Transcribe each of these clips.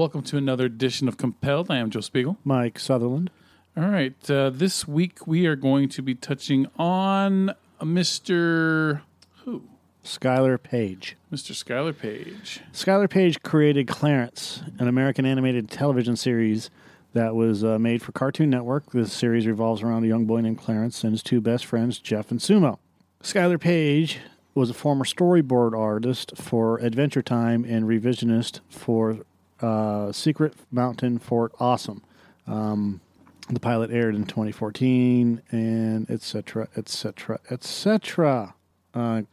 Welcome to another edition of Compelled. I am Joe Spiegel. Mike Sutherland. All right. Uh, this week we are going to be touching on Mr. Who? Skylar Page. Mr. Skylar Page. Skylar Page created Clarence, an American animated television series that was uh, made for Cartoon Network. This series revolves around a young boy named Clarence and his two best friends, Jeff and Sumo. Skylar Page was a former storyboard artist for Adventure Time and revisionist for uh, Secret Mountain Fort Awesome. Um, the pilot aired in 2014, and etc., etc., etc.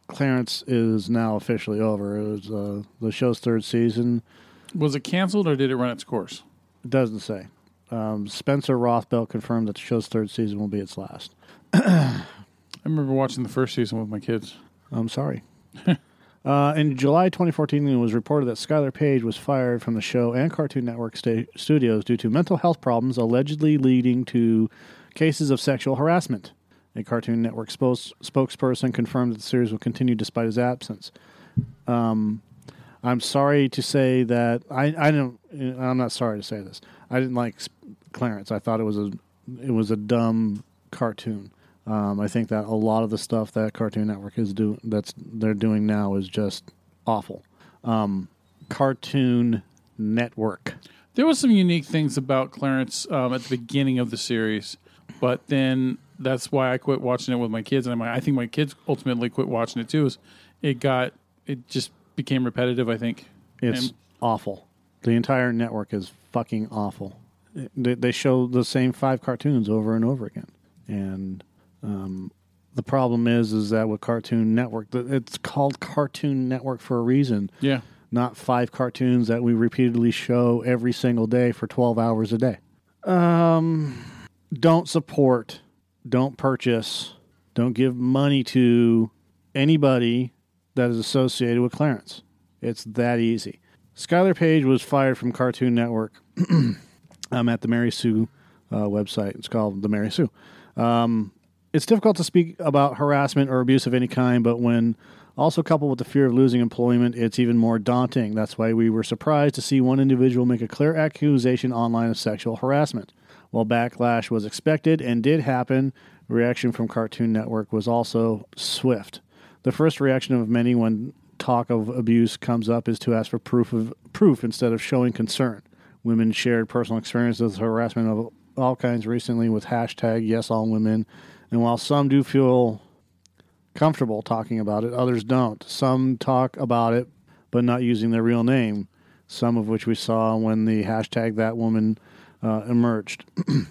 Clarence is now officially over. It was uh, the show's third season. Was it canceled or did it run its course? It doesn't say. Um, Spencer Rothbell confirmed that the show's third season will be its last. I remember watching the first season with my kids. I'm sorry. uh, in July 2014, it was reported that Skylar Page was fired from the show and Cartoon Network sta- studios due to mental health problems allegedly leading to cases of sexual harassment. A Cartoon Network spokes- spokesperson confirmed that the series will continue despite his absence. Um, I'm sorry to say that I, I don't. I'm not sorry to say this. I didn't like Clarence. I thought it was a it was a dumb cartoon. Um, I think that a lot of the stuff that Cartoon Network is doing that's they're doing now is just awful. Um, Cartoon Network. There was some unique things about Clarence um, at the beginning of the series, but then that's why I quit watching it with my kids, and I think my kids ultimately quit watching it too. Is it got it just became repetitive? I think It's And- awful. The entire network is fucking awful. They, they show the same five cartoons over and over again, and um, the problem is, is that with Cartoon Network, it's called Cartoon Network for a reason, yeah. not five cartoons that we repeatedly show every single day for twelve hours a day. Um, don't support, don't purchase, don't give money to anybody that is associated with Clarence. It's that easy. Skylar Page was fired from Cartoon Network. I'm at the Mary Sue uh, website. It's called the Mary Sue. Um, it's difficult to speak about harassment or abuse of any kind, but when also coupled with the fear of losing employment, it's even more daunting. That's why we were surprised to see one individual make a clear accusation online of sexual harassment. While backlash was expected and did happen, reaction from Cartoon Network was also swift. The first reaction of many when talk of abuse comes up is to ask for proof of proof instead of showing concern. Women shared personal experiences of harassment of all kinds recently with hashtag yes all women. And while some do feel comfortable talking about it, others don't. Some talk about it but not using their real name, some of which we saw when the hashtag that woman uh, emerged.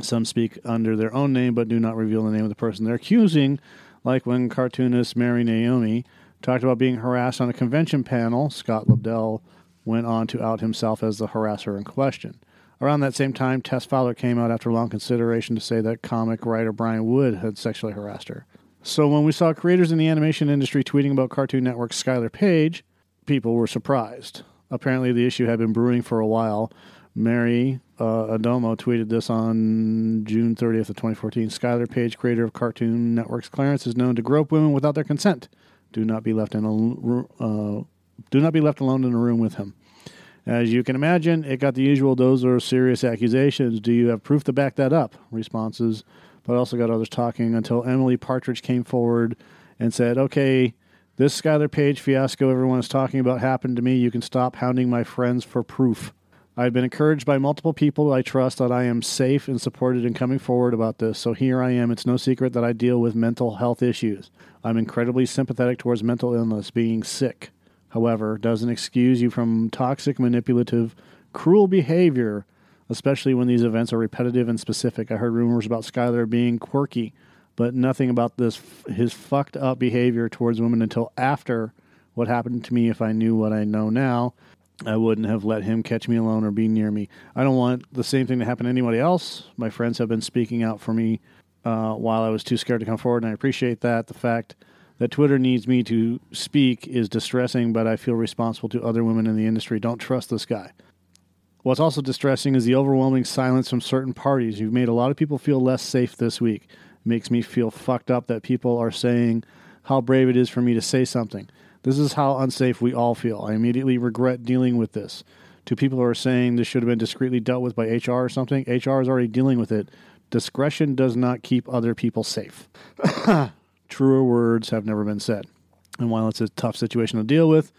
Some speak under their own name but do not reveal the name of the person they're accusing, like when cartoonist MariNaomi talked about being harassed on a convention panel. Scott Lobdell went on to out himself as the harasser in question. Around that same time, Tess Fowler came out after long consideration to say that comic writer Brian Wood had sexually harassed her. So when we saw creators in the animation industry tweeting about Cartoon Network's Skylar Page, people were surprised. Apparently, the issue had been brewing for a while. Mary uh, Adomo tweeted this on June 30th of 2014. Skylar Page, creator of Cartoon Network's Clarence, is known to grope women without their consent. Do not be left in a uh, do not be left alone in a room with him. As you can imagine, it got the usual those are serious accusations. Do you have proof to back that up? Responses, but also got others talking until Emily Partridge came forward and said, Okay, this Skylar Page fiasco everyone is talking about happened to me. You can stop hounding my friends for proof. I've been encouraged by multiple people I trust that I am safe and supported in coming forward about this. So here I am. It's no secret that I deal with mental health issues. I'm incredibly sympathetic towards mental illness, being sick. However, doesn't excuse you from toxic, manipulative, cruel behavior, especially when these events are repetitive and specific. I heard rumors about Skylar being quirky, but nothing about this his fucked up behavior towards women until after what happened to me if I knew what I know now. I wouldn't have let him catch me alone or be near me. I don't want the same thing to happen to anybody else. My friends have been speaking out for me uh, while I was too scared to come forward, and I appreciate that. The fact that Twitter needs me to speak is distressing, but I feel responsible to other women in the industry. Don't trust this guy. What's also distressing is the overwhelming silence from certain parties. You've made a lot of people feel less safe this week. It makes me feel fucked up that people are saying how brave it is for me to say something. This is how unsafe we all feel. I immediately regret dealing with this. to people who are saying this should have been discreetly dealt with by HR or something, HR is already dealing with it. Discretion does not keep other people safe. Truer words have never been said. And while it's a tough situation to deal with,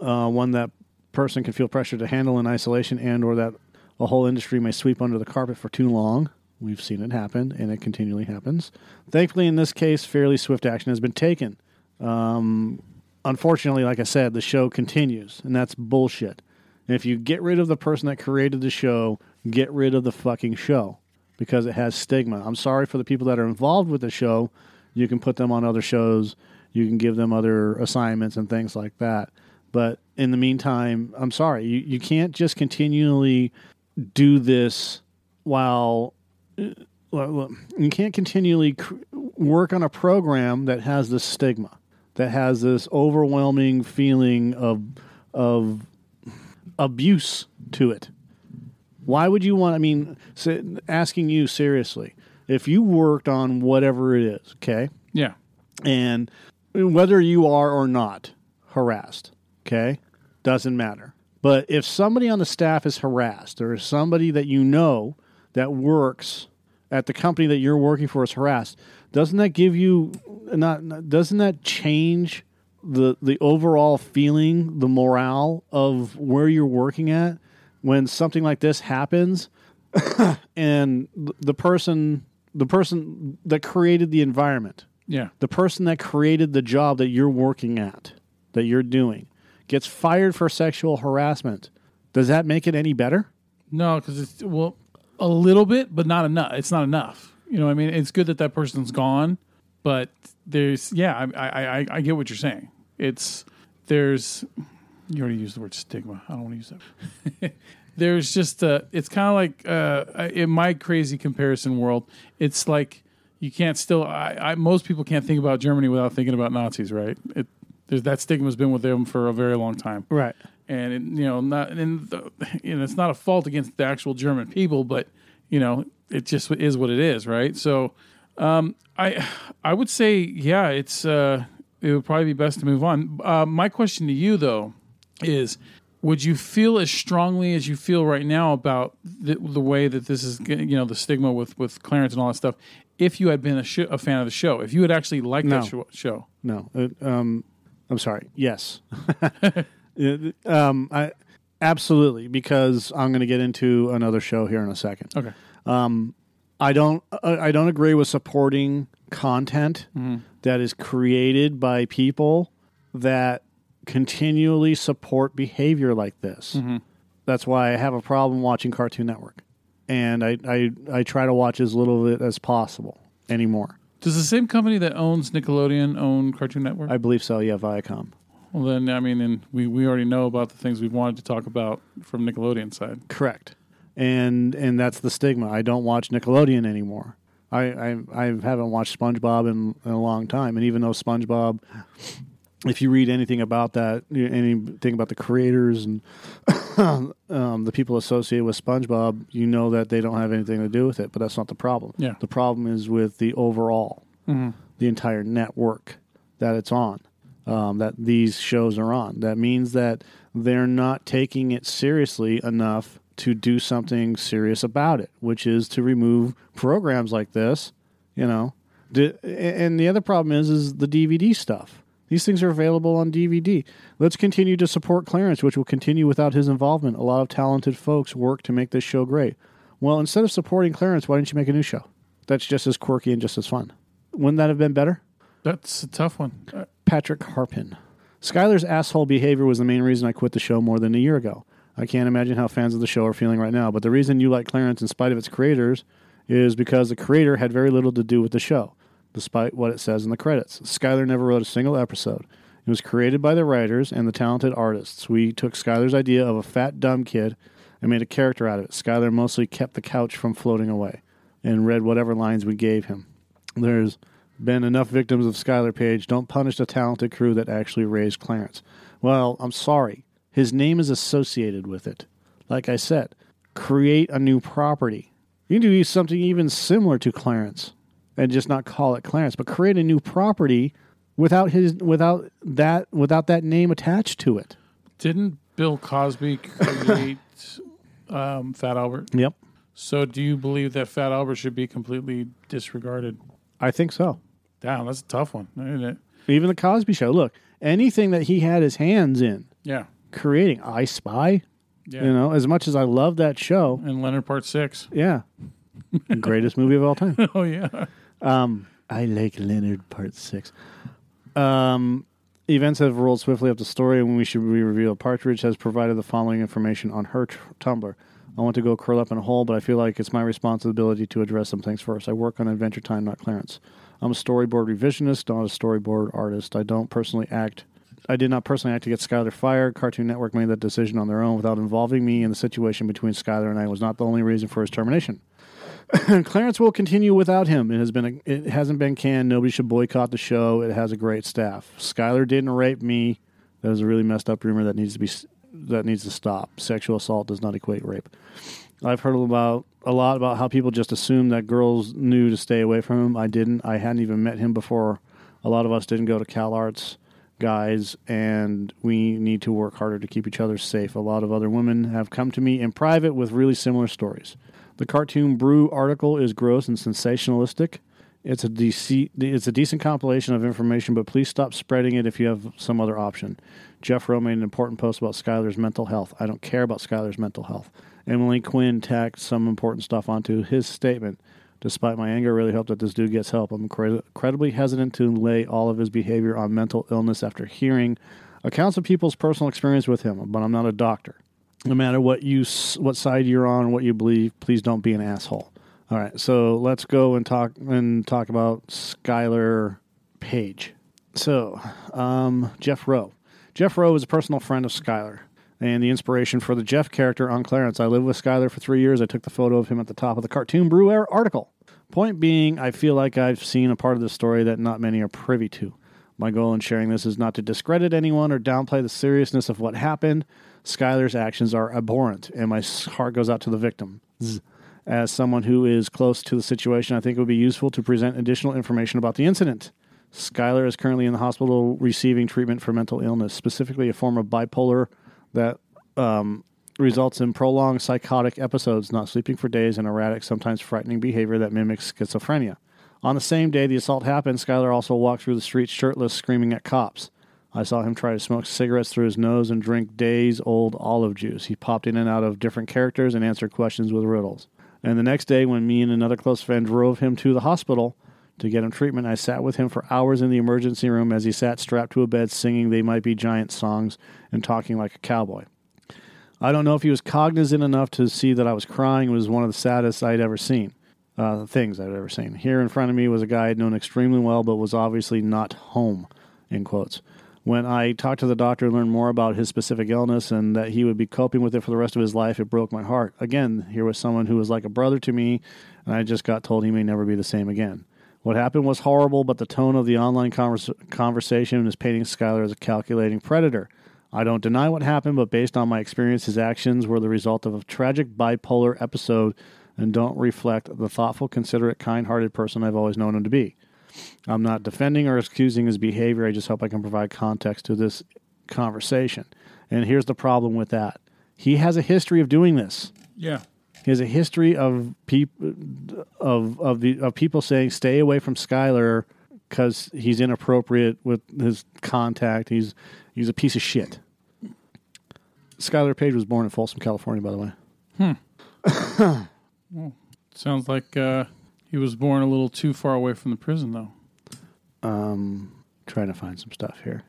uh, one that person can feel pressure to handle in isolation and or that a whole industry may sweep under the carpet for too long. We've seen it happen, and it continually happens. Thankfully, in this case, fairly swift action has been taken. Um, unfortunately, like I said, the show continues, and that's bullshit. And if you get rid of the person that created the show, get rid of the fucking show because it has stigma. I'm sorry for the people that are involved with the show. You can put them on other shows, you can give them other assignments and things like that. But in the meantime, I'm sorry, you, you can't just continually do this while uh, you can't continually work on a program that has this stigma, that has this overwhelming feeling of of abuse to it. Why would you want? I mean, asking you seriously, if you worked on whatever it is, okay, Yeah. and whether you are or not harassed, okay, doesn't matter. But if somebody on the staff is harassed, or somebody that you know that works at the company that you're working for is harassed, doesn't that give you not? Doesn't that change the the overall feeling, the morale of where you're working at when something like this happens, and the person the person that created the environment Yeah. the person that created the job that you're working at, that you're doing, gets fired for sexual harassment. Does that make it any better? No, because it's well, a little bit, but not enough. It's not enough. You know, what I mean, it's good that that person's gone, but there's yeah, I I I, I get what you're saying. It's there's you already used the word stigma. I don't want to use that. there's just uh it's kind of like uh in my crazy comparison world, it's like you can't still I, I most people can't think about Germany without thinking about Nazis, right? It there's that stigma's been with them for a very long time Right. and it, you know not and the, you know it's not a fault against the actual German people, but you know it just is what it is, right? So um, I I would say yeah, it's uh, it would probably be best to move on. Uh, my question to you though is. Would you feel as strongly as you feel right now about the, the way that this is, you know, the stigma with, with Clarence and all that stuff? If you had been a, sh- a fan of the show, if you had actually liked No. that show, show, No. Um, I'm sorry. Yes. Um, I absolutely because I'm going to get into another show here in a second. okay, I don't. I I don't agree with supporting content that is created by people that continually support behavior like this. Mm-hmm. That's why I have a problem watching Cartoon Network, and I, I I try to watch as little of it as possible anymore. does the same company that owns Nickelodeon own Cartoon Network? I believe so. Yeah, Viacom. Well, then, I mean, and we, we already know about the things we've wanted to talk about from Nickelodeon side. Correct. And and that's the stigma. I don't watch Nickelodeon anymore. I I, I haven't watched SpongeBob in, in a long time. And even though SpongeBob, if you read anything about that, anything about the creators and um, the people associated with SpongeBob, you know that they don't have anything to do with it. But that's not the problem. Yeah. The problem is with the overall, the entire network that it's on um, that these shows are on. That means that they're not taking it seriously enough to do something serious about it, which is to remove programs like this. You know, and the other problem is is the DVD stuff. These things are available on DVD. Let's continue to support Clarence, which will continue without his involvement. A lot of talented folks work to make this show great. Well, instead of supporting Clarence, why don't you make a new show? That's just as quirky and just as fun. Wouldn't that have been better? That's a tough one. Uh, Patrick Harpin. Skylar's asshole behavior was the main reason I quit the show more than a year ago. I can't imagine how fans of the show are feeling right now, but the reason you like Clarence in spite of its creators is because the creator had very little to do with the show, despite what it says in the credits. Skylar never wrote a single episode. It was created by the writers and the talented artists. We took Skylar's idea of a fat, dumb kid and made a character out of it. Skylar mostly kept the couch from floating away and read whatever lines we gave him. There's been enough victims of Skylar Page. Don't punish the talented crew that actually raised Clarence. Well, I'm sorry. His name is associated with it. Like I said, create a new property. You can do something even similar to Clarence and just not call it Clarence, but create a new property without his without that without that name attached to it. didn't Bill Cosby create um, Fat Albert? Yep, So, do you believe that Fat Albert should be completely disregarded? I think so. Damn, that's a tough one, isn't it? Even the Cosby Show. Look, anything that he had his hands in Yeah, creating, I Spy. yeah. You know, as much as I love that show, And Leonard Part Six. yeah, greatest movie of all time. Oh yeah. Um, I like Leonard Part Six. Um, events have rolled swiftly up the story, and we should be revealed, Partridge has provided the following information on her t- Tumblr. I want to go curl up in a hole, but I feel like it's my responsibility to address some things first. I work on Adventure Time, not Clarence. I'm a storyboard revisionist, not a storyboard artist. I don't personally act. I did not personally act to get Skylar fired. Cartoon Network made that decision on their own without involving me, and the situation between Skylar and I was not the only reason for his termination. Clarence will continue without him. It has been a, it hasn't been canned. Nobody should boycott the show. It has a great staff. Skylar didn't rape me. That was a really messed up rumor that needs to be that needs to stop. Sexual assault does not equate rape. I've heard about a lot about how people just assume that girls knew to stay away from him. I didn't. I hadn't even met him before. A lot of us didn't go to Cal Arts, guys, and we need to work harder to keep each other safe. A lot of other women have come to me in private with really similar stories. The cartoon Brew article is gross and sensationalistic. It's a dece- it's a decent compilation of information, but please stop spreading it if you have some other option. Jeff Rowe made an important post about Skylar's mental health. I don't care about Skylar's mental health. Emily Quinn tacked some important stuff onto his statement. Despite my anger, I really hope that this dude gets help. I'm incredibly hesitant to lay all of his behavior on mental illness after hearing accounts of people's personal experience with him, but I'm not a doctor. No matter what you what side you're on, what you believe, please don't be an asshole. All right, so let's go and talk and talk about Skylar Page. So, um, Jeff Rowe. Jeff Rowe is a personal friend of Skylar and the inspiration for the Jeff character on Clarence. I lived with Skylar for three years. I took the photo of him at the top of the Cartoon Brew article. Point being, I feel like I've seen a part of the story that not many are privy to. My goal in sharing this is not to discredit anyone or downplay the seriousness of what happened. Skylar's actions are abhorrent, and my heart goes out to the victim. As someone who is close to the situation, I think it would be useful to present additional information about the incident. Skylar is currently in the hospital receiving treatment for mental illness, specifically a form of bipolar that um, results in prolonged psychotic episodes, not sleeping for days, and erratic, sometimes frightening behavior that mimics schizophrenia. On the same day the assault happened, Skylar also walked through the streets shirtless, screaming at cops. I saw him try to smoke cigarettes through his nose and drink days old olive juice. He popped in and out of different characters and answered questions with riddles. And the next day, when me and another close friend drove him to the hospital to get him treatment, I sat with him for hours in the emergency room as he sat strapped to a bed singing They Might Be Giant songs and talking like a cowboy. I don't know if he was cognizant enough to see that I was crying. It was one of the saddest I'd ever seen, uh, things I'd ever seen. Here in front of me was a guy I'd known extremely well, but was obviously not home, in quotes. When I talked to the doctor and learned more about his specific illness and that he would be coping with it for the rest of his life, it broke my heart. Again, here was someone who was like a brother to me, and I just got told he may never be the same again. What happened was horrible, but the tone of the online convers- conversation is painting Skylar as a calculating predator. I don't deny what happened, but based on my experience, his actions were the result of a tragic bipolar episode and don't reflect the thoughtful, considerate, kind hearted person I've always known him to be. I'm not defending or excusing his behavior. I just hope I can provide context to this conversation. And here's the problem with that he has a history of doing this. Yeah. He has a history of people of of the of people saying stay away from Skylar because he's inappropriate with his contact. He's he's a piece of shit. Skylar Page was born in Folsom, California, by the way. hmm, Sounds like uh, he was born a little too far away from the prison, though. Um, trying to find some stuff here.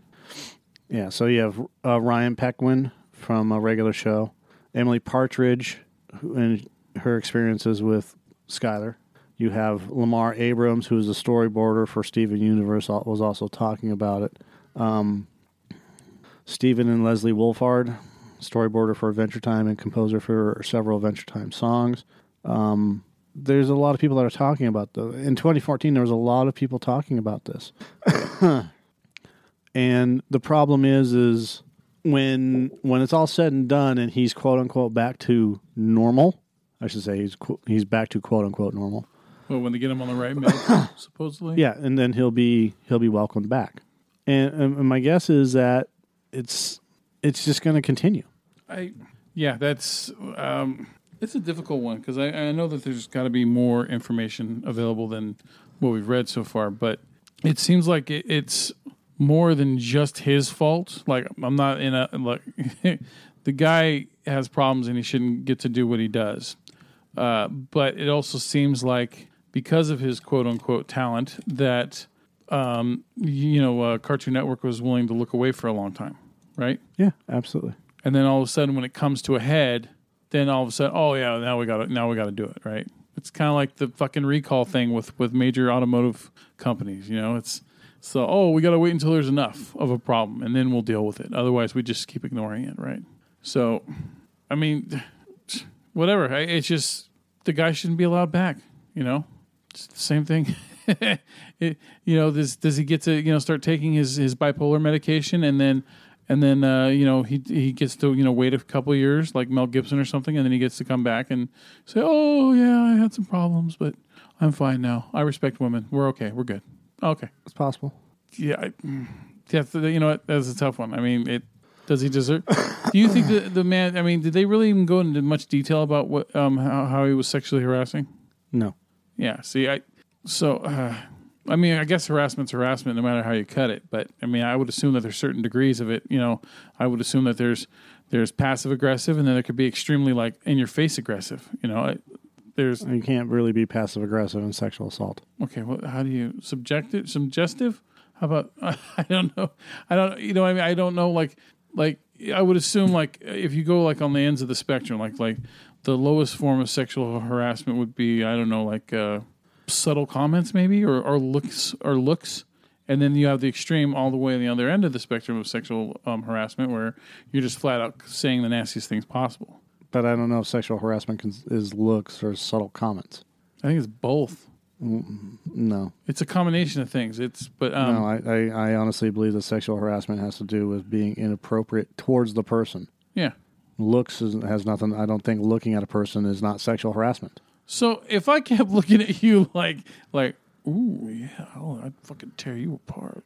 Yeah, so you have uh, Ryan Pequin from a regular show, Emily Partridge, who, and her experiences with Skylar. You have Lamar Abrams, who is a storyboarder for Steven Universe, was also talking about it. Um, Stephen and Leslie Wolfhard, storyboarder for Adventure Time and composer for several Adventure Time songs. Um, there's a lot of people that are talking about the in 2014 there was a lot of people talking about this. And the problem is is when when it's all said and done and he's quote unquote back to normal i should say he's he's back to quote unquote normal. Well, when they get him on the right meds, supposedly. yeah and then he'll be he'll be welcomed back. And, and my guess is that it's it's just going to continue. I yeah, that's um, it's a difficult one because I, I know that there's got to be more information available than what we've read so far, but it seems like it, it's more than just his fault. Like I'm not in a like the guy has problems and he shouldn't get to do what he does. Uh, but it also seems like because of his quote unquote talent that um, you know uh, Cartoon Network was willing to look away for a long time, right? Yeah, absolutely. And then all of a sudden, when it comes to a head, then all of a sudden, oh yeah, now we got to now we got to do it, right? It's kind of like the fucking recall thing with with major automotive companies. You know, it's so oh we got to wait until there's enough of a problem and then we'll deal with it. Otherwise, we just keep ignoring it, right? So, I mean, whatever. It's just the guy shouldn't be allowed back. You know, it's the same thing. it, you know, does does he get to you know start taking his his bipolar medication and then and then uh, you know he he gets to you know wait a couple of years like Mel Gibson or something, and then he gets to come back and say, "Oh yeah, I had some problems, but I'm fine now. I respect women. We're okay. We're good. Okay, It's possible. yeah, I, yeah. You know what? That's a tough one. I mean, it. Does he deserve? do you think the the man? I mean, did they really even go into much detail about what um how, how he was sexually harassing? No. Yeah. See, I so uh, I mean, I guess harassment's harassment, no matter how you cut it. But I mean, I would assume that there's certain degrees of it. You know, I would assume that there's there's passive aggressive, and then there could be extremely like in your face aggressive. You know, I, there's You can't really be passive aggressive in sexual assault. okay. Well, how do you subjective, suggestive? How about I don't know. I don't. You know, I mean, I don't know. Like like I would assume like if you go like on the ends of the spectrum, like like the lowest form of sexual harassment would be I don't know like uh, subtle comments maybe or, or looks or looks, and then you have the extreme all the way on the other end of the spectrum of sexual um, harassment where you're just flat out saying the nastiest things possible. But I don't know if sexual harassment cons- is looks or subtle comments. I think it's both. No. It's a combination of things. It's but um, no, I, I, I honestly believe that sexual harassment has to do with being inappropriate towards the person. yeah. Looks is, has nothing. I don't think looking at a person is not sexual harassment. So if I kept looking at you like like, ooh yeah, oh, I'd fucking tear you apart.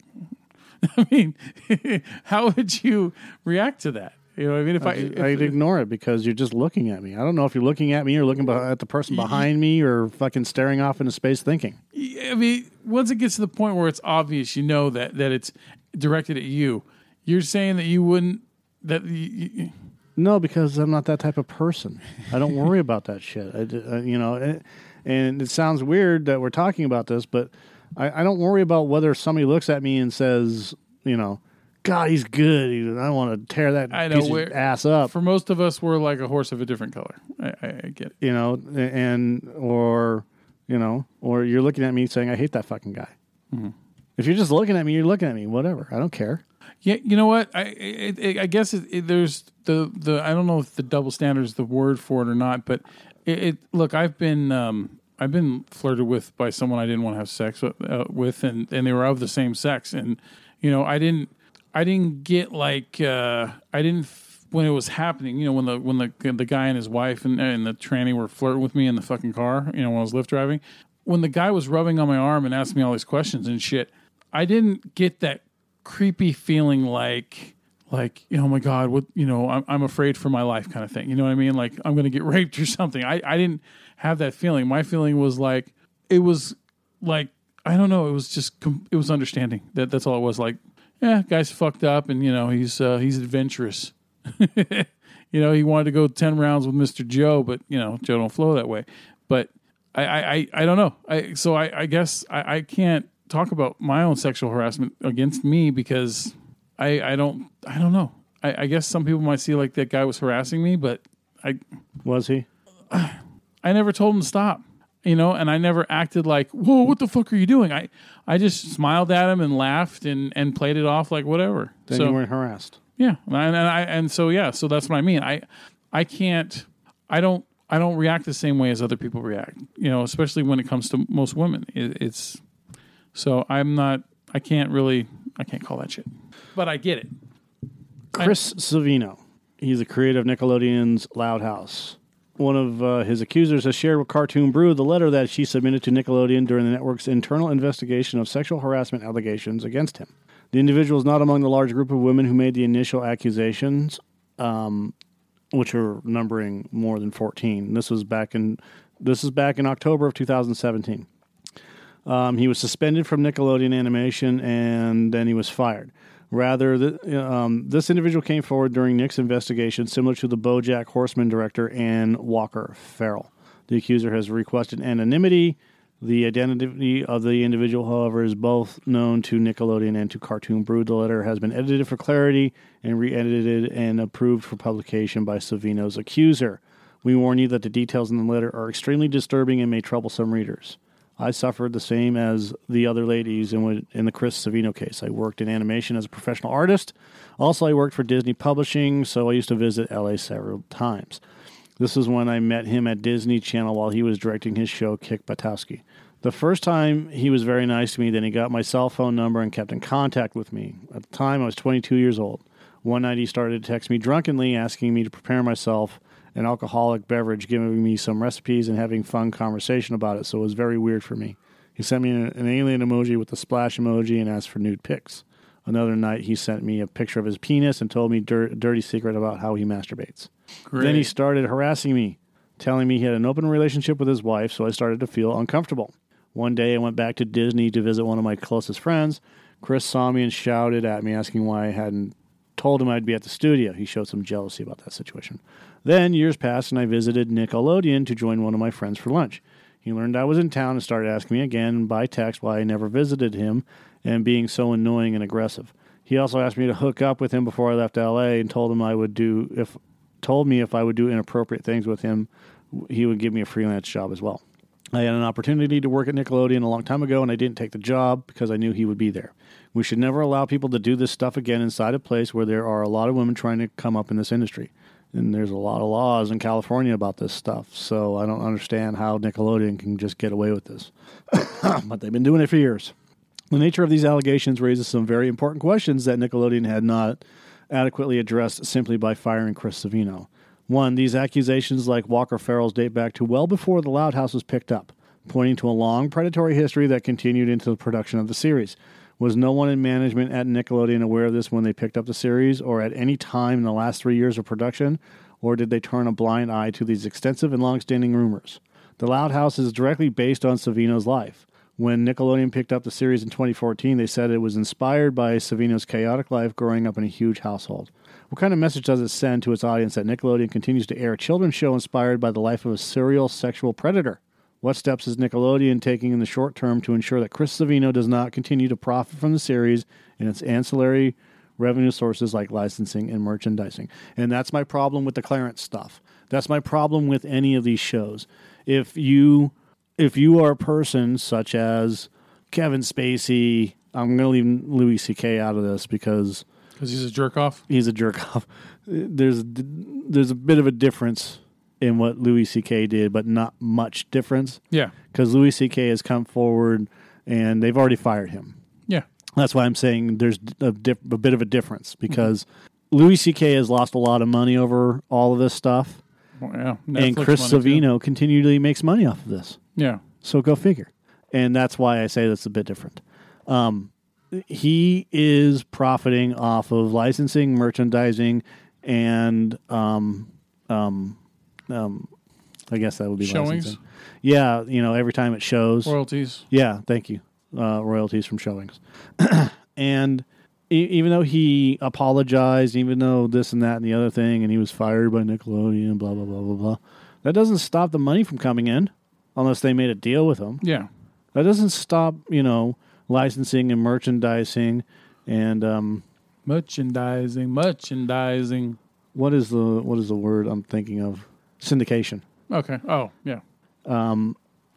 I mean, how would you react to that? You know what I mean? If I, if, I'd ignore it because you're just looking at me. I don't know if you're looking at me or looking at the person behind me or fucking staring off into space thinking. I mean, once it gets to the point where it's obvious, you know that that it's directed at you. You're saying that you wouldn't that you, you, No, because I'm not that type of person. I don't worry about that shit. I, uh, you know, and, and it sounds weird that we're talking about this, but I, I don't worry about whether somebody looks at me and says, you know, God, he's good. He, I don't want to tear that I know, piece of ass up. for most of us, we're like a horse of a different color. I get it. you know, and or you know, or you're looking at me saying, "I hate that fucking guy." Mm-hmm. If you're just looking at me, you're looking at me. Whatever, I don't care. Yeah, you know what? I it, it, I guess it, there's the the I don't know if the double standard is the word for it or not, but it, look I've been um, I've been flirted with by someone I didn't want to have sex with, uh, with and and they were of the same sex, and you know I didn't I didn't get like uh, I didn't when it was happening. You know when the when the the guy and his wife and and the tranny were flirting with me in the fucking car. You know when I was Lyft driving. When the guy was rubbing on my arm and asking me all these questions and shit, I didn't get that creepy feeling like like oh my god what you know I'm, I'm afraid for my life kind of thing. You know what i mean? Like i'm gonna get raped or something. I i didn't have that feeling. My feeling was like it was like i don't know it was just it was understanding that that's all it was. Like yeah guy's fucked up and you know he's uh he's adventurous. You know he wanted to go 10 rounds with mr joe but you know joe don't flow that way. But i i i, I don't know. I so i i guess i i can't talk about my own sexual harassment against me because I, I don't I don't know. I, I guess some people might see like that guy was harassing me, but I Was he? I never told him to stop. You know, and I never acted like, "Whoa, what the fuck are you doing?" I, I just smiled at him and laughed and, and played it off like whatever. Then so you weren't harassed. yeah, and I, and I and so yeah, so that's what I mean. I I can't I don't I don't react the same way as other people react. You know, especially when it comes to most women. It, it's so I'm not I can't really I can't call that shit. But I get it. Chris Savino. He's a creator of Nickelodeon's Loud House. One of uh, his accusers has shared with Cartoon Brew the letter that she submitted to Nickelodeon during the network's internal investigation of sexual harassment allegations against him. The individual is not among the large group of women who made the initial accusations. Um, which are numbering more than 14. This was back in this is back in October of 2017. Um, he was suspended from Nickelodeon Animation and then he was fired. Rather, the, um, this individual came forward during Nick's investigation, similar to the BoJack Horseman director Ann Walker Farrell. The accuser has requested anonymity. The identity of the individual, however, is both known to Nickelodeon and to Cartoon Brew. The letter has been edited for clarity and re edited and approved for publication by Savino's accuser. We warn you that the details in the letter are extremely disturbing and may trouble some readers. I suffered the same as the other ladies in, in the Chris Savino case. I worked in animation as a professional artist. Also, I worked for Disney Publishing, so I used to visit LA several times. This is when I met him at Disney Channel while he was directing his show Kick Buttowski. The first time he was very nice to me, then he got my cell phone number and kept in contact with me. At the time, I was 22 years old. One night, he started to text me drunkenly, asking me to prepare myself an alcoholic beverage, giving me some recipes and having fun conversation about it. So it was very weird for me. He sent me an alien emoji with a splash emoji and asked for nude pics. Another night, he sent me a picture of his penis and told me dir- dirty secret about how he masturbates. Great. Then he started harassing me, telling me he had an open relationship with his wife, so I started to feel uncomfortable. One day, I went back to Disney to visit one of my closest friends. Chris saw me and shouted at me, asking why I hadn't told him I'd be at the studio. He showed some jealousy about that situation. Then years passed, and I visited Nickelodeon to join one of my friends for lunch. He learned I was in town and started asking me again by text why I never visited him and being so annoying and aggressive. He also asked me to hook up with him before I left LA and told him I would do if told me if I would do inappropriate things with him, he would give me a freelance job as well. I had an opportunity to work at Nickelodeon a long time ago and I didn't take the job because I knew he would be there. We should never allow people to do this stuff again inside a place where there are a lot of women trying to come up in this industry and there's a lot of laws in California about this stuff. So I don't understand how Nickelodeon can just get away with this. but they've been doing it for years. The nature of these allegations raises some very important questions that Nickelodeon had not adequately addressed simply by firing Chris Savino. One, these accusations, like Walker Farrell's, date back to well before The Loud House was picked up, pointing to a long predatory history that continued into the production of the series. Was no one in management at Nickelodeon aware of this when they picked up the series or at any time in the last three years of production? Or did they turn a blind eye to these extensive and long-standing rumors? The Loud House is directly based on Savino's life. When Nickelodeon picked up the series in 2014, they said it was inspired by Savino's chaotic life growing up in a huge household. What kind of message does it send to its audience that Nickelodeon continues to air a children's show inspired by the life of a serial sexual predator? What steps is Nickelodeon taking in the short term to ensure that Chris Savino does not continue to profit from the series and its ancillary revenue sources like licensing and merchandising? And that's my problem with the Clarence stuff. That's my problem with any of these shows. If you if you are a person such as Kevin Spacey, I'm going to leave Louis C.K. out of this because because he's a jerk off. he's a jerk off. There's there's a bit of a difference in what Louis C.K. did, but not much difference Yeah, because Louis C.K. has come forward and they've already fired him. yeah, That's why I'm saying there's a, a bit of a difference because Louis C.K. has lost a lot of money over all of this stuff, Well, yeah. and Chris money, too. Savino continually makes money off of this. Yeah, So go figure. And that's why I say that's a bit different. Um, he is profiting off of licensing, merchandising, and um, um, um, I guess that would be Showings? licensing. Yeah, you know, every time it shows. royalties. Yeah, thank you. Uh, royalties from showings. and e- even though he apologized, even though this and that and the other thing, and he was fired by Nickelodeon, blah, blah, blah, blah, blah, that doesn't stop the money from coming in unless they made a deal with him. Yeah, That doesn't stop, you know, licensing and merchandising and um, merchandising, merchandising. what is the what is the word I'm thinking of? Syndication. Okay. Oh, yeah.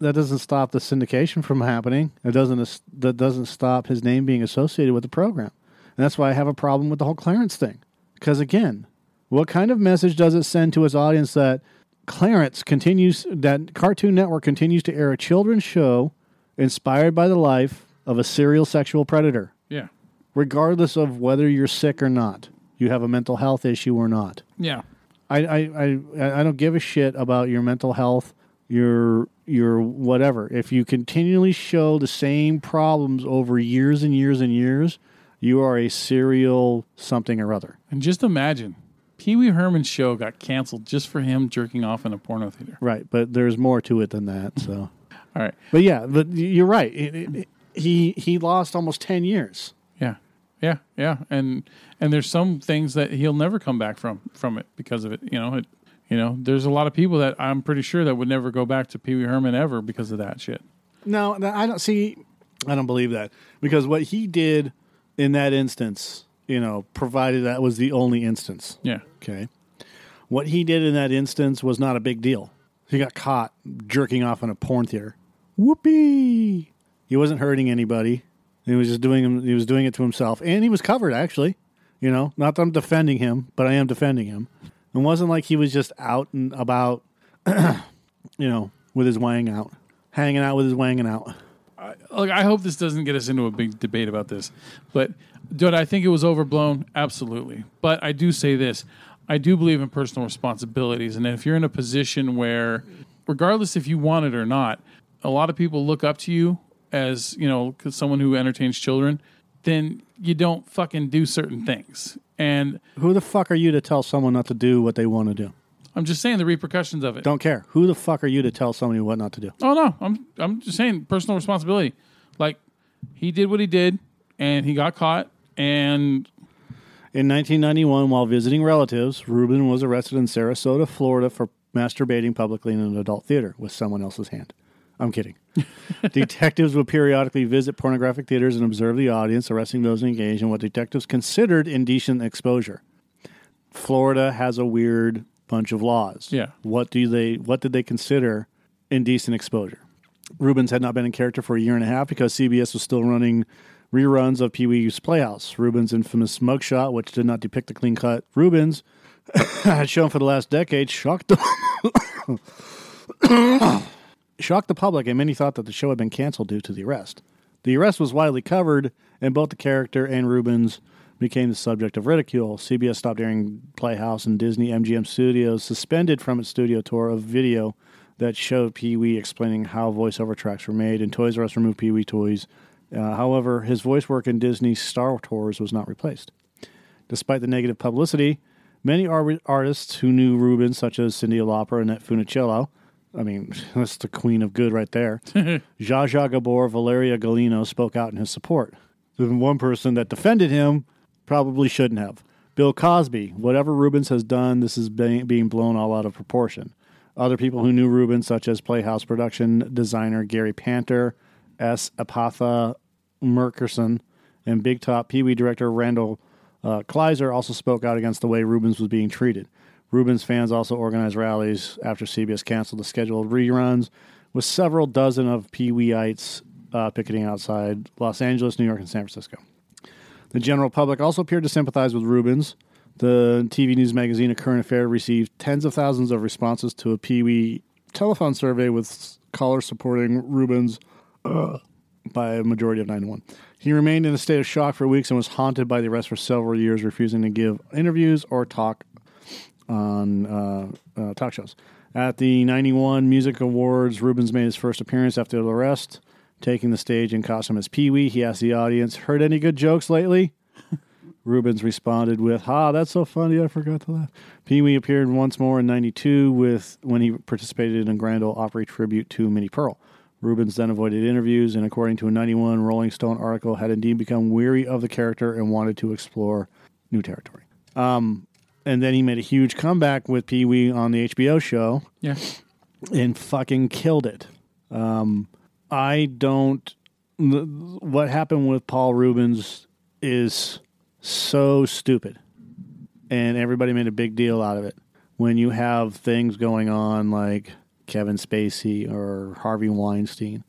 that doesn't stop the syndication from happening. It doesn't that doesn't stop his name being associated with the program. And that's why I have a problem with the whole Clarence thing. Because again, what kind of message does it send to its audience that Clarence continues that Cartoon Network continues to air a children's show inspired by the life of a serial sexual predator, Yeah. regardless of whether you're sick or not, you have a mental health issue or not. Yeah. I, I, I, I don't give a shit about your mental health, your your whatever. If you continually show the same problems over years and years and years, you are a serial something or other. And just imagine Pee Wee Herman's show got canceled just for him jerking off in a porno theater. Right, but there's more to it than that. So, All right. but yeah, but you're right. It, it, he he lost almost ten years. Yeah. Yeah. Yeah. And and there's some things that he'll never come back from from it because of it. You know, it you know, there's a lot of people that I'm pretty sure that would never go back to Pee Wee Herman ever because of that shit. No, I don't see. I don't believe that because what he did in that instance, you know, provided that was the only instance. Yeah. Okay, what he did in that instance was not a big deal. He got caught jerking off in a porn theater. Whoopee! He wasn't hurting anybody. He was just doing him. He was doing it to himself, and he was covered actually. You know, not that I'm defending him, but I am defending him. It wasn't like he was just out and about, you know, with his wang out, hanging out with his wanging out. Look, I hope this doesn't get us into a big debate about this, but do I think it was overblown? Absolutely. But I do say this: I do believe in personal responsibilities, and if you're in a position where, regardless if you want it or not, a lot of people look up to you as you know 'cause someone who entertains children, then you don't fucking do certain things. And Who the fuck are you to tell someone not to do what they want to do? I'm just saying the repercussions of it. Don't care. Who the fuck are you to tell somebody what not to do? Oh no, I'm I'm just saying personal responsibility. Like he did what he did, and he got caught, and In 1991, while visiting relatives, Rubin was arrested in Sarasota, Florida for masturbating publicly in an adult theater with someone else's hand. I'm kidding. detectives would periodically visit pornographic theaters and observe the audience, arresting those engaged in what detectives considered indecent exposure. Florida has a weird bunch of laws. Yeah. What do they what did they consider indecent exposure? Reubens had not been in character for a year and a half because CBS was still running reruns of Pee Wee's Playhouse. Reubens' infamous mugshot, which did not depict the clean cut Reubens, had shown for the last decade, shocked the shocked the public, and many thought that the show had been canceled due to the arrest. The arrest was widely covered, and both the character and Reubens became the subject of ridicule. CBS stopped airing Playhouse, and Disney MGM Studios suspended from its studio tour a video that showed Pee Wee explaining how voiceover tracks were made, and Toys R Us removed Pee Wee toys. Uh, however, his voice work in Disney's Star Tours was not replaced. Despite the negative publicity, many ar- artists who knew Reubens, such as Cyndi Lauper and Annette Funicello, I mean, that's the queen of good right there. Zsa Zsa Gabor, Valeria Golino spoke out in his support. The one person that defended him probably shouldn't have. Bill Cosby, whatever Reubens has done, this is being, being blown all out of proportion. Other people who knew Reubens, such as Playhouse production designer Gary Panter, S. Epatha Merkerson, and Big Top Pee Wee director Randal uh, Kleiser, also spoke out against the way Reubens was being treated. Reubens fans also organized rallies after CBS canceled the scheduled reruns, with several dozen of Pee Weeites uh, picketing outside Los Angeles, New York, and San Francisco. The general public also appeared to sympathize with Reubens. The TV news magazine A Current Affair received tens of thousands of responses to a Pee Wee telephone survey with callers supporting Reubens uh, by a majority of 9 to 1. He remained in a state of shock for weeks and was haunted by the arrest for several years, refusing to give interviews or talk on uh, uh, talk shows. At the 91 Music Awards, Reubens made his first appearance after the arrest, taking the stage in costume as Pee Wee. He asked the audience, Heard any good jokes lately? Reubens responded with, "Ha, that's so funny! I forgot to laugh." Pee Wee appeared once more in '92 with when he participated in a Grand Ole Opry tribute to Minnie Pearl. Reubens then avoided interviews, and according to a '91 Rolling Stone article, had indeed become weary of the character and wanted to explore new territory. Um, and then he made a huge comeback with Pee Wee on the HBO show yeah, and fucking killed it. Um, I don't. What happened with Paul Reubens is so stupid, and everybody made a big deal out of it. When you have things going on like Kevin Spacey or Harvey Weinstein,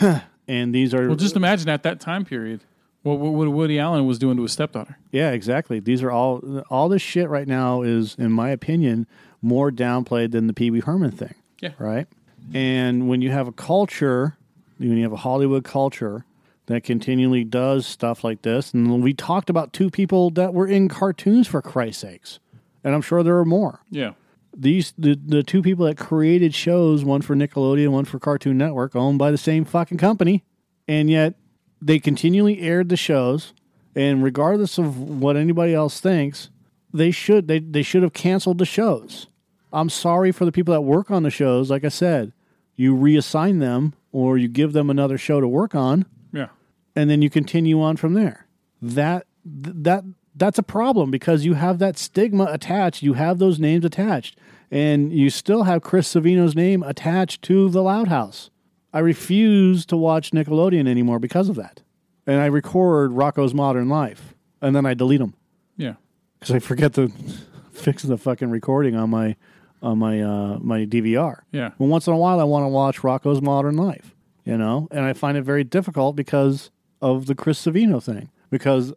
and these are well, just imagine at that time period what, what, what Woody Allen was doing to his stepdaughter. Yeah, exactly. These are all all this shit right now is, in my opinion, more downplayed than the Pee Wee Herman thing. Yeah. Right. And when you have a culture, when you have a Hollywood culture that continually does stuff like this, and we talked about two people that were in cartoons for Christ's sakes, and I'm sure there are more. Yeah, These the the two people that created shows, one for Nickelodeon, one for Cartoon Network, owned by the same fucking company, and yet they continually aired the shows. And regardless of what anybody else thinks, they should they they should have canceled the shows. I'm sorry for the people that work on the shows. Like I said, you reassign them or you give them another show to work on, Yeah. and then you continue on from there. That th- that that's a problem because you have that stigma attached. You have those names attached, and you still have Chris Savino's name attached to the Loud House. I refuse to watch Nickelodeon anymore because of that, and I record Rocco's Modern Life, and then I delete them Yeah. because I forget to fix the fucking recording on my on my uh, my DVR. Yeah. Well, once in a while, I want to watch Rocco's Modern Life, you know, and I find it very difficult because of the Chris Savino thing, because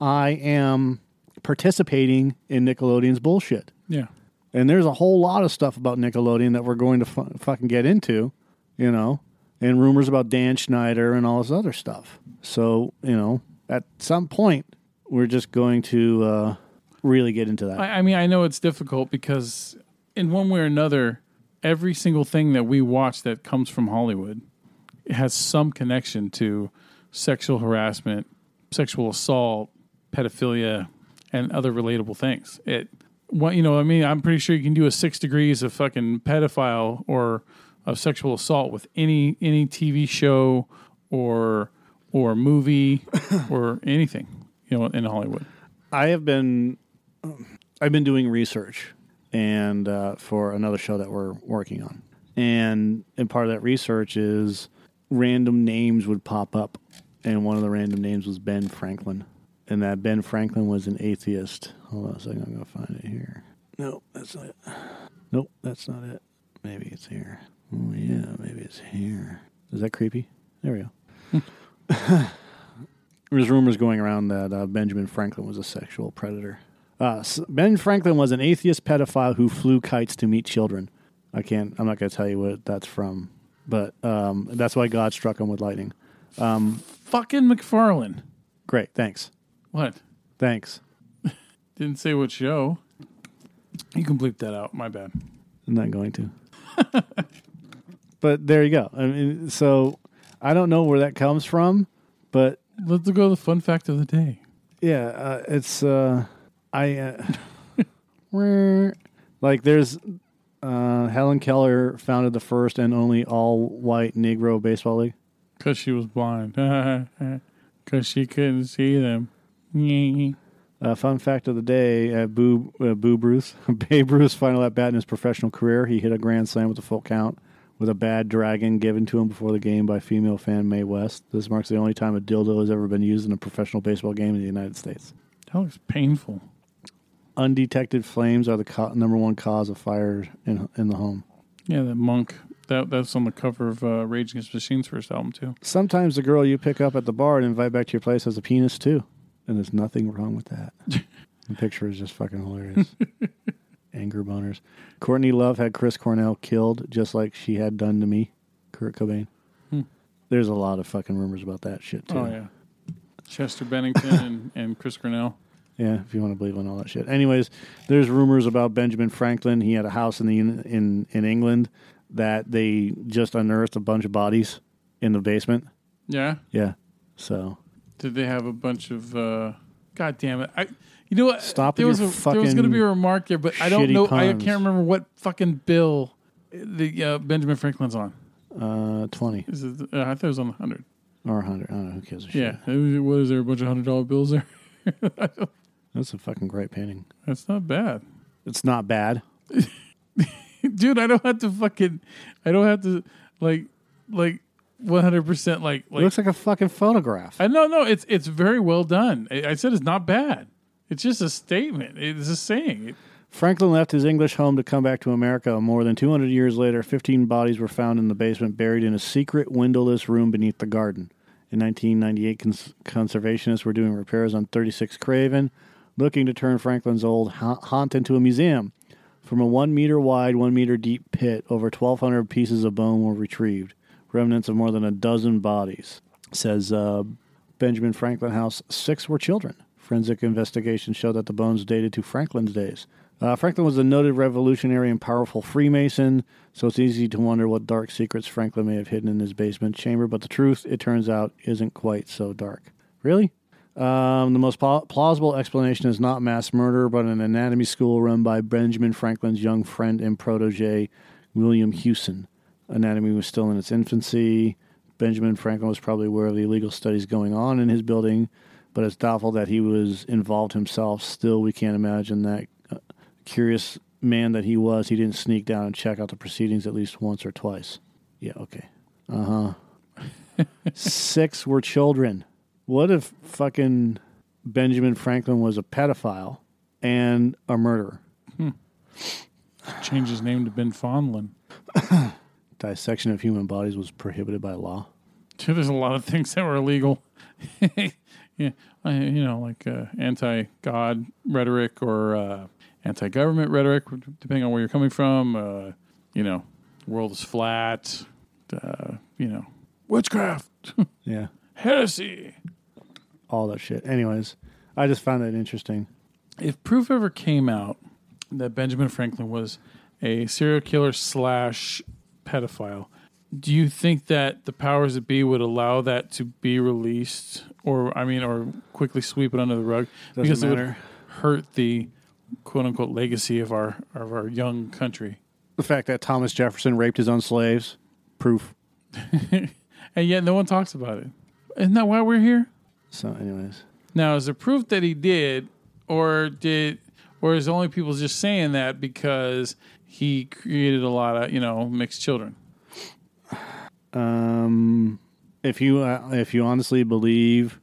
I am participating in Nickelodeon's bullshit. Yeah. And there's a whole lot of stuff about Nickelodeon that we're going to fu- fucking get into, you know, and rumors about Dan Schneider and all this other stuff. So, you know, at some point, we're just going to uh, really get into that. I, I mean, I know it's difficult because, in one way or another, every single thing that we watch that comes from Hollywood has some connection to sexual harassment, sexual assault, pedophilia, and other relatable things. It, what you know, I mean, I'm pretty sure you can do a six degrees of fucking pedophile or of sexual assault with any any TV show or or movie or anything, you know, in Hollywood. I have been I've been doing research and uh, for another show that we're working on, and and part of that research is random names would pop up, and one of the random names was Ben Franklin, and that Ben Franklin was an atheist. Hold on a second, I'm gonna find it here. No, that's not it. Nope, that's not it. Maybe it's here. Oh yeah, maybe it's here. Is that creepy? There we go. There's rumors going around that uh, Benjamin Franklin was a sexual predator. Uh, s- ben Franklin was an atheist pedophile who flew kites to meet children. I can't. I'm not going to tell you what that's from, but um, that's why God struck him with lightning. Fucking McFarlane. Great, thanks, What? thanks. Didn't say what show. You can bleep that out. My bad. I'm not going to. but there you go. I mean, so I don't know where that comes from, but Let's go to the fun fact of the day. yeah, uh, it's uh, I uh, like there's uh, Helen Keller founded the first and only all-white Negro baseball league. Because she was blind. Because she couldn't see them. Uh, fun fact of the day: uh, Boo uh, Boo Bruce, Babe Ruth's final at bat in his professional career, he hit a grand slam with a full count with a bad dragon given to him before the game by female fan Mae West. This marks the only time a dildo has ever been used in a professional baseball game in the United States. That looks painful. Undetected flames are the co- number one cause of fire in in the home. Yeah, that monk. That that's on the cover of uh, Rage Against Machine's first album too. Sometimes the girl you pick up at the bar and invite back to your place has a penis too, and there's nothing wrong with that. the picture is just fucking hilarious. Anger boners. Courtney Love had Chris Cornell killed just like she had done to me, Kurt Cobain. Hmm. There's a lot of fucking rumors about that shit too. Oh yeah, Chester Bennington and, and Chris Cornell. Yeah, if you want to believe in all that shit. Anyways, there's rumors about Benjamin Franklin. He had a house in the in in England that they just unearthed a bunch of bodies in the basement. Yeah. Yeah. So Did they have a bunch of? uh God damn it! I. You know what? Stop There with was your a, there was going to be a remark there, but I don't shitty know. I puns. can't remember what fucking bill the uh, Benjamin Franklin's on. uh, twenty Is it? Uh, I thought it was on the hundred. or hundred. I don't know who gives a shit. Yeah. It What is there? A bunch of hundred dollar bills there? That's a fucking great painting. That's not bad. It's not bad. dude. I don't have to fucking. I don't have to like like one hundred percent like It like. looks like a fucking photograph. I no no. It's it's very well done. I, I said it's not bad. It's just a statement. It's a saying. Franklin left his English home to come back to America. More than 200 years later, 15 bodies were found in the basement, buried in a secret windowless room beneath the garden. In 1998, cons- conservationists were doing repairs on 36 Craven, looking to turn Franklin's old ha- haunt into a museum. From a one meter wide, one meter deep pit, over 1,200 pieces of bone were retrieved, remnants of more than a dozen bodies. Says uh, Benjamin Franklin House, six were children. Forensic investigations show that the bones dated to Franklin's days. Uh, Franklin was a noted revolutionary and powerful Freemason, so it's easy to wonder what dark secrets Franklin may have hidden in his basement chamber, but the truth, it turns out, isn't quite so dark. Really? Um, the most pla- plausible explanation is not mass murder, but an anatomy school run by Benjamin Franklin's young friend and protege, William Hewson. Anatomy was still in its infancy. Benjamin Franklin was probably aware of the illegal studies going on in his building, but it's doubtful that he was involved himself. Still, we can't imagine that uh, curious man that he was, he didn't sneak down and check out the proceedings at least once or twice. Yeah, okay. Uh huh. Six were children. What if fucking Benjamin Franklin was a pedophile and a murderer? Change his name to Ben Fonlin. Dissection of human bodies was prohibited by law. Dude, there's a lot of things that were illegal. yeah, I, you know, like uh, anti-God rhetoric or uh, anti-government rhetoric, depending on where you're coming from. Uh, you know, world is flat. Uh, you know, witchcraft, Yeah, heresy. all that shit. Anyways, I just found that interesting. If proof ever came out that Benjamin Franklin was a serial killer slash pedophile, do you think that the powers that be would allow that to be released, or I mean, or quickly sweep it under the rug Doesn't because it would hurt the quote unquote legacy of our of our young country? The fact that Thomas Jefferson raped his own slaves, proof. And yet, no one talks about it. Isn't that why we're here? So, anyways, Now, is there proof that he did, or did, or is only people just saying that because he created a lot of you know mixed children? Um, if you uh, if you honestly believe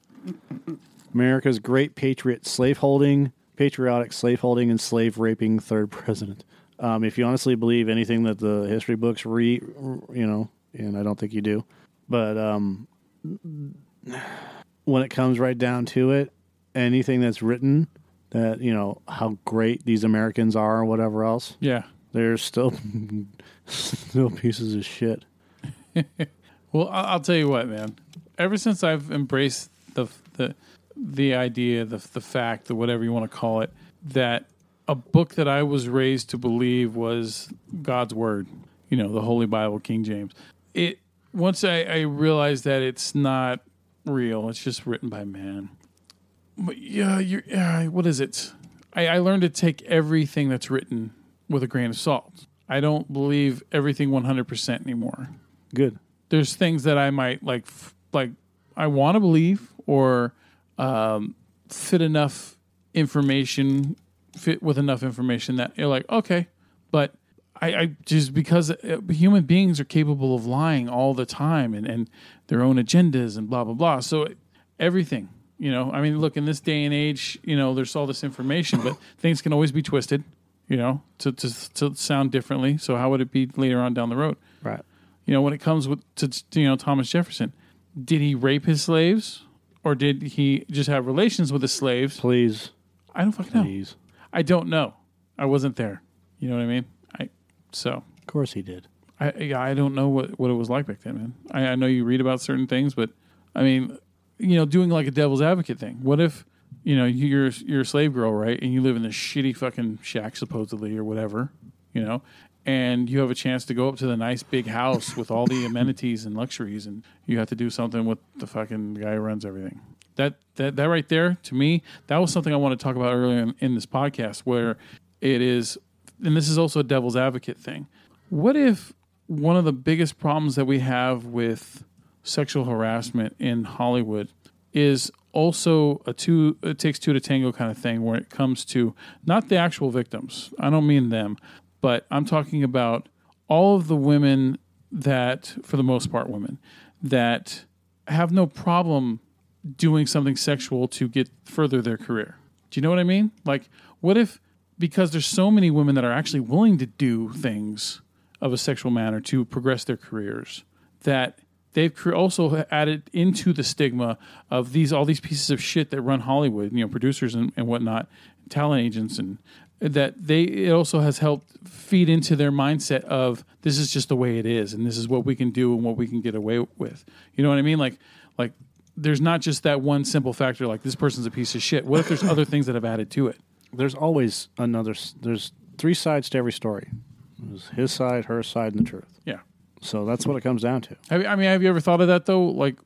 America's great patriot slaveholding, patriotic slaveholding, and slave raping third president, um, if you honestly believe anything that the history books re, you know, and I don't think you do, but um, when it comes right down to it, anything that's written that you know how great these Americans are or whatever else, Yeah. they're still still pieces of shit. Well, I'll tell you what, man. Ever since I've embraced the the the idea, the the fact, the whatever you want to call it, that a book that I was raised to believe was God's word, you know, the Holy Bible, King James. It once I, I realized that it's not real; it's just written by man. But yeah, you're. Uh, what is it? I, I learned to take everything that's written with a grain of salt. I don't believe everything one hundred percent anymore Good. there's things that I might like, f- like I want to believe or um, fit enough information, fit with enough information that you're like, okay, but I, I just because uh, human beings are capable of lying all the time and, and their own agendas and blah blah blah. So everything, you know, I mean, look in this day and age, you know, there's all this information, but things can always be twisted, you know, to to, to sound differently. So how would it be later on down the road? You know, when it comes with to, you know Thomas Jefferson, did he rape his slaves or did he just have relations with his slaves? Please, I don't fucking know. please. I don't know. I wasn't there. You know what I mean? I so Of course he did. I yeah, I don't know what what it was like back then, man. I, I know you read about certain things, but I mean, you know, doing like a devil's advocate thing. What if you know you're you're a slave girl, right, and you live in this shitty fucking shack supposedly or whatever, you know, and you have a chance to go up to the nice big house with all the amenities and luxuries, and you have to do something with the fucking guy who runs everything. That that that right there, to me, that was something I want to talk about earlier in, in this podcast, where it is, and this is also a devil's advocate thing. What if one of the biggest problems that we have with sexual harassment in Hollywood is also a two it takes two to tango kind of thing where it comes to not the actual victims. I don't mean them, but I'm talking about all of the women that for the most part women that have no problem doing something sexual to get further their career. Do you know what I mean? Like what if because there's so many women that are actually willing to do things of a sexual manner to progress their careers that they've also added into the stigma of these all these pieces of shit that run Hollywood, you know, producers and, and whatnot, talent agents, and that they it also has helped feed into their mindset of this is just the way it is, and this is what we can do and what we can get away with. You know what I mean? Like like there's not just that one simple factor like this person's a piece of shit. What if there's other things that have added to it? There's always another. There's three sides to every story. There's his side, her side, and the truth. Yeah. So that's what it comes down to. Have, you- I mean, have you ever thought of that though? Like,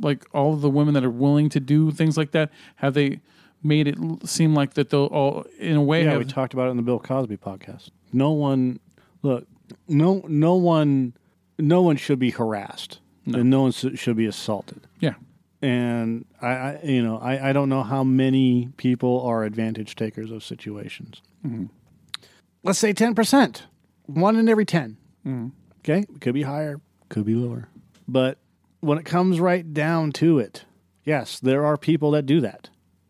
like all of the women that are willing to do things like that, have they made it l- seem like that they'll all, in a way, Yeah, have, we talked about it in the Bill Cosby podcast. No one, look, no, no one, no one should be harassed, and no one s- should be assaulted. yeah, And I, I you know, I, I don't know how many people are advantage takers of situations. Mm-hmm. Let's say ten percent, one in every 10 mm-hmm. Okay, could be higher, could be lower, but when it comes right down to it, yes, there are people that do that.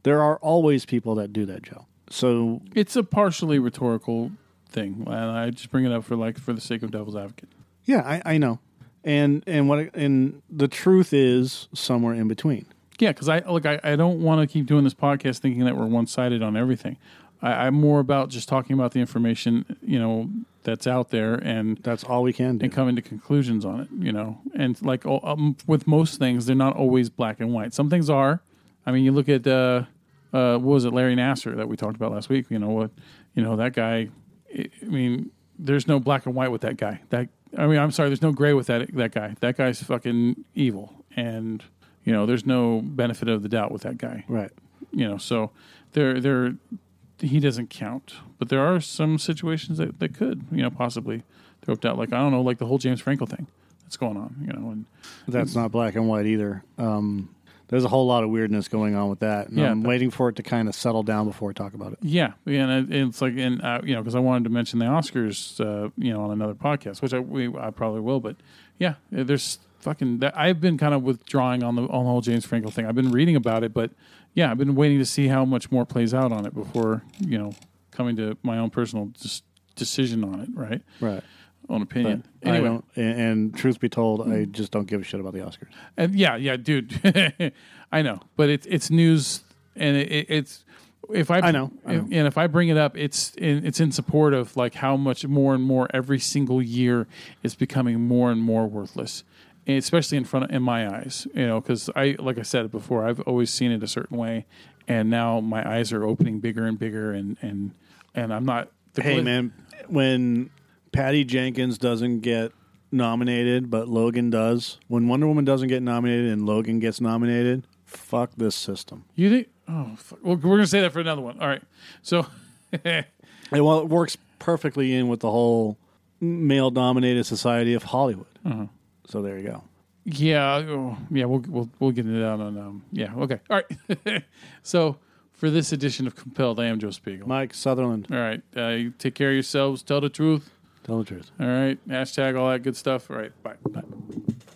There are always people that do that, Joe. So it's a partially rhetorical thing, and I just bring it up for like for the sake of devil's advocate. Yeah, I, I know, and and what I- and the truth is somewhere in between. Yeah, because I look, I, I don't want to keep doing this podcast thinking that we're one sided on everything. I, I'm more about just talking about the information, you know, that's out there and That's all we can do. and coming to conclusions on it, you know. And like oh, um, with most things, they're not always black and white. Some things are. I mean, you look at uh, uh, what was it, Larry Nassar that we talked about last week? You know what? You know that guy. I mean, there's no black and white with that guy. That I mean, I'm sorry, there's no gray with that that guy. That guy's fucking evil, and you know, there's no benefit of the doubt with that guy right. you know so there there he doesn't count but there are some situations that, that could you know possibly throw up doubt like i don't know like the whole james franco thing that's going on you know and That's not black and white either. Um, there's a whole lot of weirdness going on with that. And Yeah, I'm waiting for it to kind of settle down before we talk about it. yeah and it- it's like and uh, you know because i wanted to mention the oscars uh, you know on another podcast which i we, i probably will but yeah there's fucking that i've been kind of withdrawing on the on the whole james franco thing i've been reading about it but yeah i've been waiting to see how much more plays out on it before you know coming to my own personal dis- decision on it right Right. Own opinion. I anyway, don't. And, and truth be told, I just don't give a shit about the Oscars. and yeah, yeah, dude, I know, but it's it's news, and it, it, it's if I I know, I know. and if I bring it up, it's in, it's in support of like how much more and more every single year is becoming more and more worthless, and especially in front of in my eyes, you know, because I like I said before, I've always seen it a certain way, and now my eyes are opening bigger and bigger, and and and I'm not. The Hey, man, when Patty Jenkins doesn't get nominated, but Logan does, when Wonder Woman doesn't get nominated and Logan gets nominated, fuck this system. you think? Oh, fuck. well, we're gonna say that for another one. All right, so. And well, it works perfectly in with the whole male dominated society of Hollywood. So there you go. Yeah, oh, yeah, we'll we'll we'll get into that on um yeah, okay. All right. so for this edition of Compelled, I am Joe Spiegel. Mike Sutherland, All right. Uh, take care of yourselves, tell the truth. Tell the truth. All right. Hashtag all that good stuff. All right. Bye. Bye.